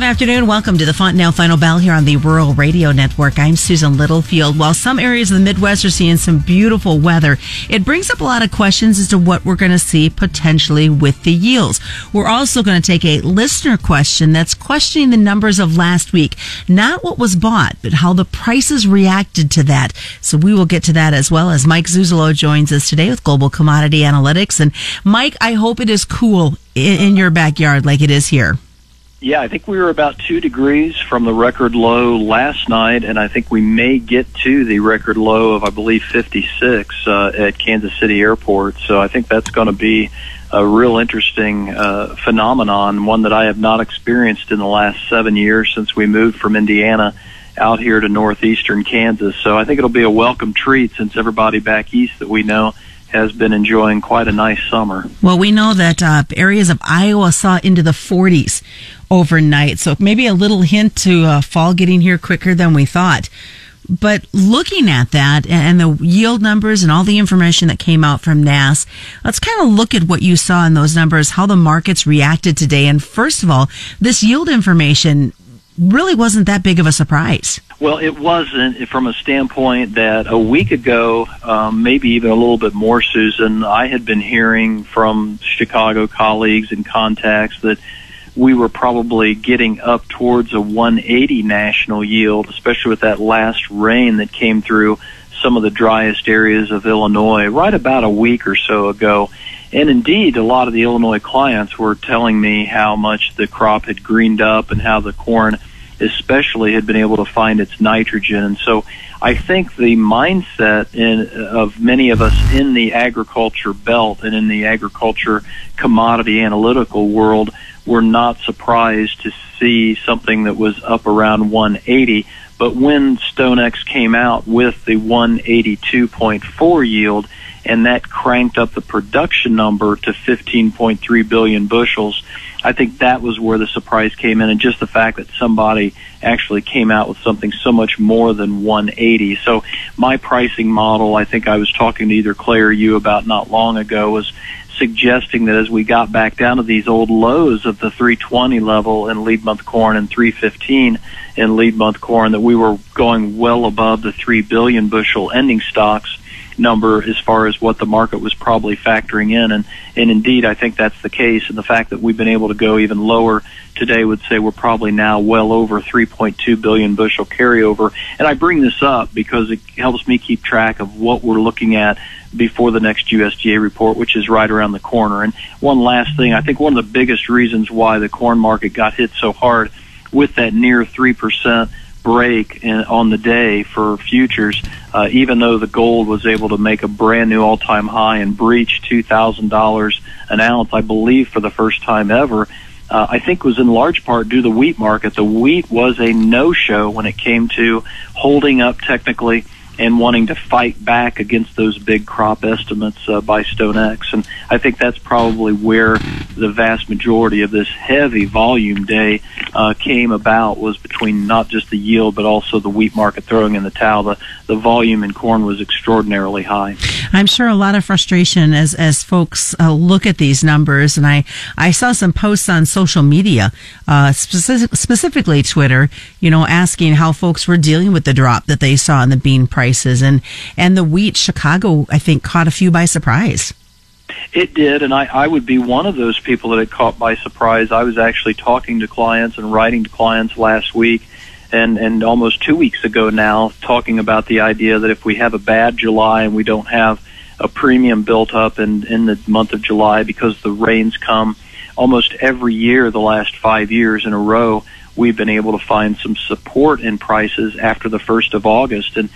Good afternoon. Welcome to the Fontanelle Final Bell here on the Rural Radio Network. I'm Susan Littlefield. While some areas of the Midwest are seeing some beautiful weather, it brings up a lot of questions as to what we're going to see potentially with the yields. We're also going to take a listener question that's questioning the numbers of last week, not what was bought, but how the prices reacted to that. So we will get to that as well as Mike Zuzolo joins us today with Global Commodity Analytics. And Mike, I hope it is cool in, in your backyard like it is here. Yeah, I think we were about two degrees from the record low last night, and I think we may get to the record low of, I believe, 56 uh, at Kansas City Airport. So I think that's going to be a real interesting uh, phenomenon, one that I have not experienced in the last seven years since we moved from Indiana out here to northeastern Kansas. So I think it'll be a welcome treat since everybody back east that we know has been enjoying quite a nice summer. Well, we know that uh, areas of Iowa saw into the 40s overnight, so maybe a little hint to uh, fall getting here quicker than we thought. But looking at that and the yield numbers and all the information that came out from NASS, let's kind of look at what you saw in those numbers, how the markets reacted today. And first of all, this yield information really wasn't that big of a surprise. Well, it wasn't from a standpoint that a week ago, um, maybe even a little bit more, Susan, I had been hearing from Chicago colleagues and contacts that we were probably getting up towards a 180 national yield, especially with that last rain that came through some of the driest areas of Illinois right about a week or so ago. And indeed, a lot of the Illinois clients were telling me how much the crop had greened up and how the corn especially had been able to find its nitrogen. And so I think the mindset in, of many of us in the agriculture belt and in the agriculture commodity analytical world were not surprised to see something that was up around 180. But when StoneX came out with the 182.4 yield, and that cranked up the production number to 15.3 billion bushels, I think that was where the surprise came in, and just the fact that somebody actually came out with something so much more than 180. So my pricing model, I think I was talking to either Clay or you about not long ago, was suggesting that as we got back down to these old lows of the 320 level in lead month corn and 315 in lead month corn, that we were going well above the 3 billion bushel ending stocks number as far as what the market was probably factoring in. And, and indeed, I think that's the case. And the fact that we've been able to go even lower today would say we're probably now well over 3.2 billion bushel carryover. And I bring this up because it helps me keep track of what we're looking at before the next USDA report, which is right around the corner. And one last thing, I think one of the biggest reasons why the corn market got hit so hard with that near 3% break in, on the day for futures, uh, even though the gold was able to make a brand new all-time high and breach $2,000 an ounce, I believe for the first time ever. Uh, I think was in large part due to the wheat market. The wheat was a no-show when it came to holding up technically and wanting to fight back against those big crop estimates uh, by StoneX. And I think that's probably where the vast majority of this heavy volume day uh, came about was between not just the yield but also the wheat market throwing in the towel. The, the volume in corn was extraordinarily high. I'm sure a lot of frustration as as folks uh, look at these numbers, and I I saw some posts on social media, uh, specific, specifically Twitter, you know, asking how folks were dealing with the drop that they saw in the bean prices, and and the wheat. Chicago, I think, caught a few by surprise. It did, and I, I would be one of those people that it caught by surprise. I was actually talking to clients and writing to clients last week and and almost two weeks ago now talking about the idea that if we have a bad July and we don't have a premium built up in in the month of July because the rains come almost every year the last 5 years in a row we've been able to find some support in prices after the 1st of August and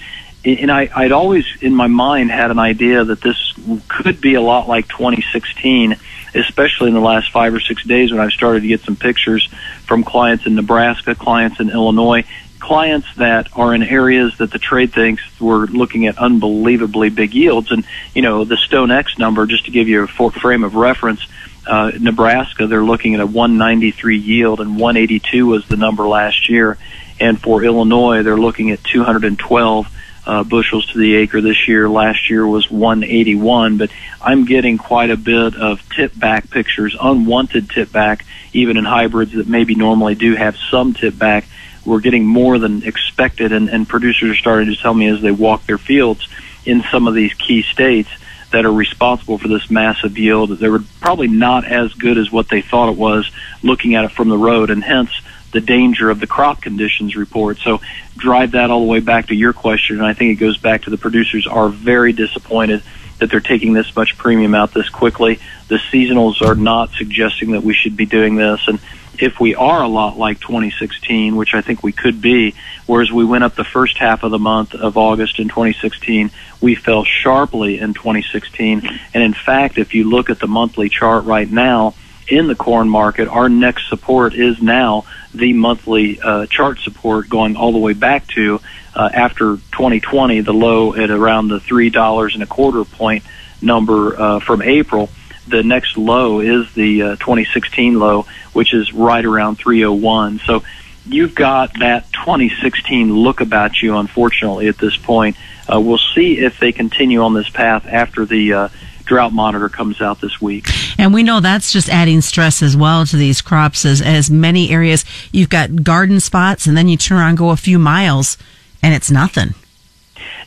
and I, I'd always in my mind had an idea that this could be a lot like 2016 especially in the last five or six days when I've started to get some pictures from clients in Nebraska, clients in Illinois, clients that are in areas that the trade thinks we're looking at unbelievably big yields. And, you know, the StoneX number, just to give you a frame of reference, uh, Nebraska, they're looking at a 193 yield and 182 was the number last year. And for Illinois, they're looking at 212 uh, bushels to the acre this year. Last year was 181, but I'm getting quite a bit of tip back pictures, unwanted tip back, even in hybrids that maybe normally do have some tip back. We're getting more than expected, and, and producers are starting to tell me as they walk their fields in some of these key states that are responsible for this massive yield they were probably not as good as what they thought it was looking at it from the road, and hence the danger of the crop conditions report. So drive that all the way back to your question, and I think it goes back to the producers are very disappointed that they're taking this much premium out this quickly. The seasonals are not suggesting that we should be doing this, and if we are a lot like 2016, which I think we could be, whereas we went up the first half of the month of August in 2016, we fell sharply in 2016. And in fact, if you look at the monthly chart right now in the corn market, our next support is now the monthly uh, chart support going all the way back to uh, after 2020, the low at around the three dollars and a quarter point number uh, from April. The next low is the uh, 2016 low, which is right around 301. So you've got that 2016 look about you, unfortunately, at this point. Uh, we'll see if they continue on this path after the uh, drought monitor comes out this week. And we know that's just adding stress as well to these crops as, as many areas you've got garden spots and then you turn around go a few miles and it's nothing.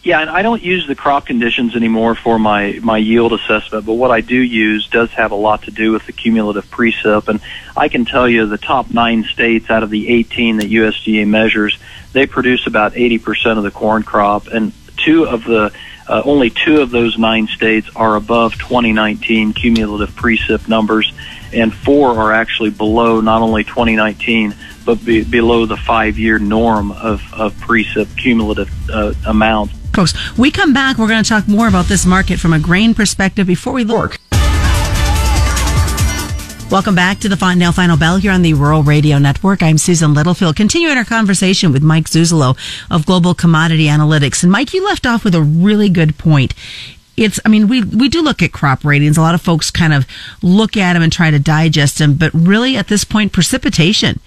Yeah, and I don't use the crop conditions anymore for my, my yield assessment, but what I do use does have a lot to do with the cumulative precip. And I can tell you the top nine states out of the 18 that USDA measures, they produce about 80% of the corn crop. And two of the uh, only two of those nine states are above 2019 cumulative precip numbers, and four are actually below not only 2019 but be, below the five-year norm of, of precip cumulative uh, amount. Folks, we come back. We're going to talk more about this market from a grain perspective before we look. Welcome back to the Fontanelle Final Bell here on the Rural Radio Network. I'm Susan Littlefield, continuing our conversation with Mike Zuzolo of Global Commodity Analytics. And Mike, you left off with a really good point. It's, I mean, we, we do look at crop ratings. A lot of folks kind of look at them and try to digest them, but really at this point, precipitation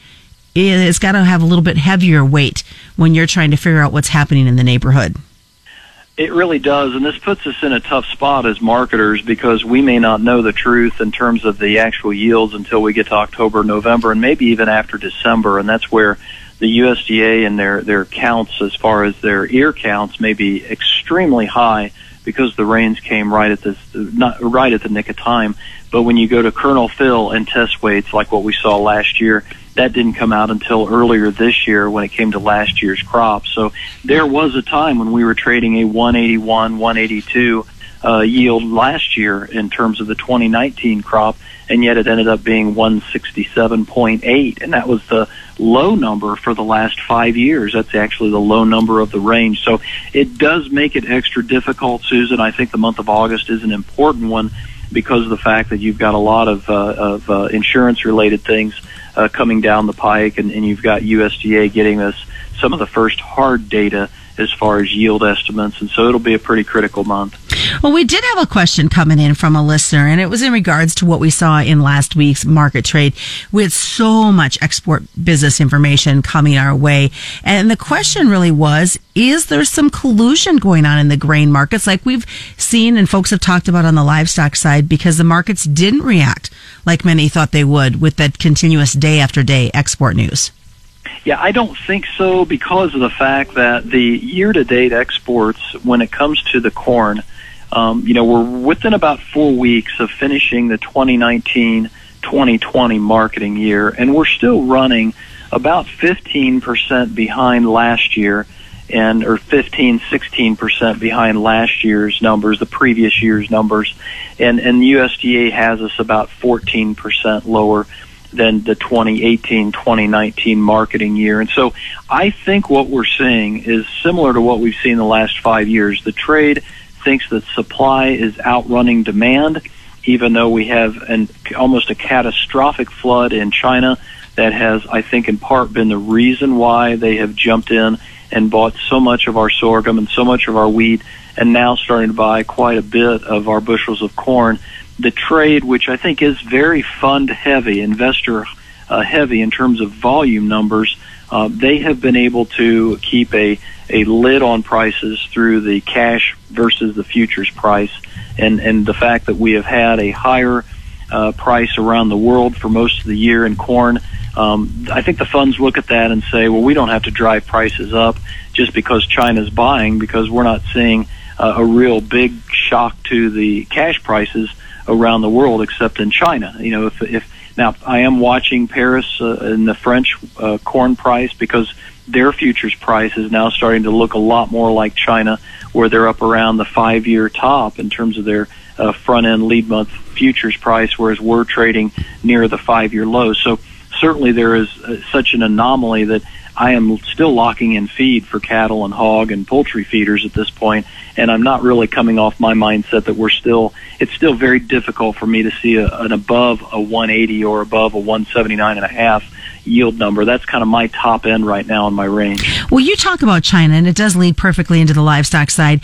it's got to have a little bit heavier weight when you're trying to figure out what's happening in the neighborhood. It really does, and this puts us in a tough spot as marketers because we may not know the truth in terms of the actual yields until we get to October, November, and maybe even after December, and that's where the USDA and their their counts as far as their ear counts may be extremely high because the rains came right at this not right at the nick of time. But when you go to kernel fill and test weights like what we saw last year, that didn't come out until earlier this year when it came to last year's crop. So there was a time when we were trading a 181, 182 uh, yield last year in terms of the 2019 crop, and yet it ended up being 167.8, and that was the low number for the last five years. That's actually the low number of the range. So it does make it extra difficult, Susan. I think the month of August is an important one because of the fact that you've got a lot of, uh, of uh, insurance related things uh, coming down the pike, and, and you've got USDA getting us some of the first hard data as far as yield estimates, and so it'll be a pretty critical month. Well, we did have a question coming in from a listener, and it was in regards to what we saw in last week's market trade with so much export business information coming our way. And the question really was, is there some collusion going on in the grain markets like we've seen and folks have talked about on the livestock side because the markets didn't react like many thought they would with that continuous day after day export news? Yeah, I don't think so because of the fact that the year to date exports, when it comes to the corn, um, you know, we're within about four weeks of finishing the 2019 2020 marketing year, and we're still running about 15% behind last year and or 15 16% behind last year's numbers the previous year's numbers and and USDA has us about 14% lower than the 2018-2019 marketing year. And so I think what we're seeing is similar to what we've seen the last 5 years. The trade thinks that supply is outrunning demand even though we have an almost a catastrophic flood in China that has I think in part been the reason why they have jumped in and bought so much of our sorghum and so much of our wheat and now starting to buy quite a bit of our bushels of corn. The trade, which I think is very fund heavy, investor uh, heavy in terms of volume numbers, uh, they have been able to keep a, a lid on prices through the cash versus the futures price. And, and the fact that we have had a higher uh, price around the world for most of the year in corn. Um, I think the funds look at that and say, well, we don't have to drive prices up just because China's buying because we're not seeing uh, a real big shock to the cash prices around the world except in China. You know, if, if now I am watching Paris uh, and the French uh, corn price because their futures price is now starting to look a lot more like China, where they're up around the five-year top in terms of their uh, front-end lead month futures price, whereas we're trading near the five-year low. So certainly there is uh, such an anomaly that I am still locking in feed for cattle and hog and poultry feeders at this point, and I'm not really coming off my mindset that we're still. It's still very difficult for me to see a, an above a 180 or above a 179 and a half yield number. That's kind of my top end right now in my range. Well, you talk about China, and it does lead perfectly into the livestock side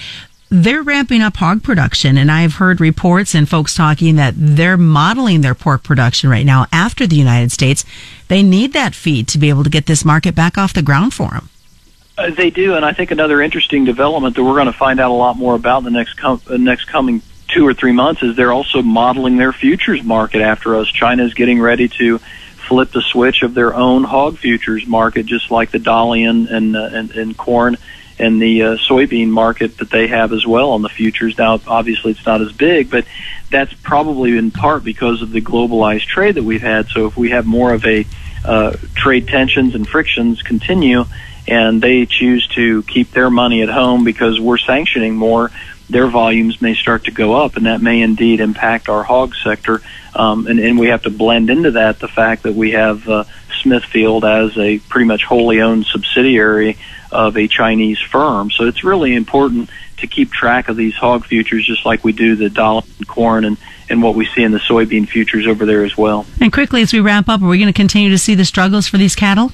they're ramping up hog production and I've heard reports and folks talking that they're modeling their pork production right now after the United States. They need that feed to be able to get this market back off the ground for them. Uh, they do, and I think another interesting development that we're going to find out a lot more about in the next com- uh, next coming two or three months is they're also modeling their futures market after us. China is getting ready to flip the switch of their own hog futures market, just like the Dalian and uh, and, and corn and the uh, soybean market that they have as well on the futures. Now, obviously, it's not as big, but that's probably in part because of the globalized trade that we've had. So, if we have more of a uh, trade tensions and frictions continue, and they choose to keep their money at home because we're sanctioning more, their volumes may start to go up, and that may indeed impact our hog sector. Um, and, and we have to blend into that the fact that we have uh, Smithfield as a pretty much wholly owned subsidiary of a Chinese firm. So it's really important to keep track of these hog futures just like we do the dollar and corn and, and what we see in the soybean futures over there as well. And quickly as we wrap up, are we going to continue to see the struggles for these cattle?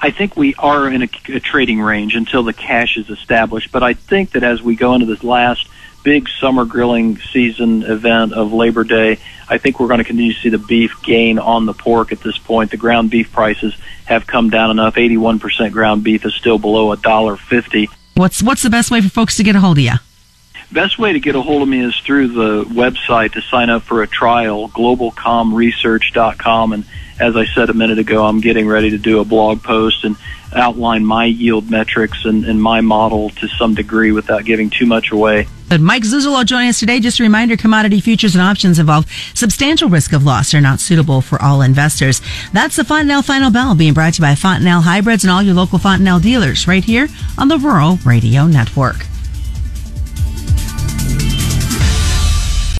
I think we are in a, a trading range until the cash is established, but I think that as we go into this last big summer grilling season event of Labor Day, I think we're going to continue to see the beef gain on the pork at this point. The ground beef prices have come down enough. 81% ground beef is still below a dollar fifty. What's what's the best way for folks to get a hold of you? Best way to get a hold of me is through the website to sign up for a trial, globalcomresearch.com. And as I said a minute ago, I'm getting ready to do a blog post and outline my yield metrics and, and my model to some degree without giving too much away. But Mike Zuzolo joining us today. Just a reminder, commodity futures and options involve substantial risk of loss are not suitable for all investors. That's the Fontanelle Final Bell being brought to you by Fontanelle Hybrids and all your local Fontanelle dealers right here on the Rural Radio Network.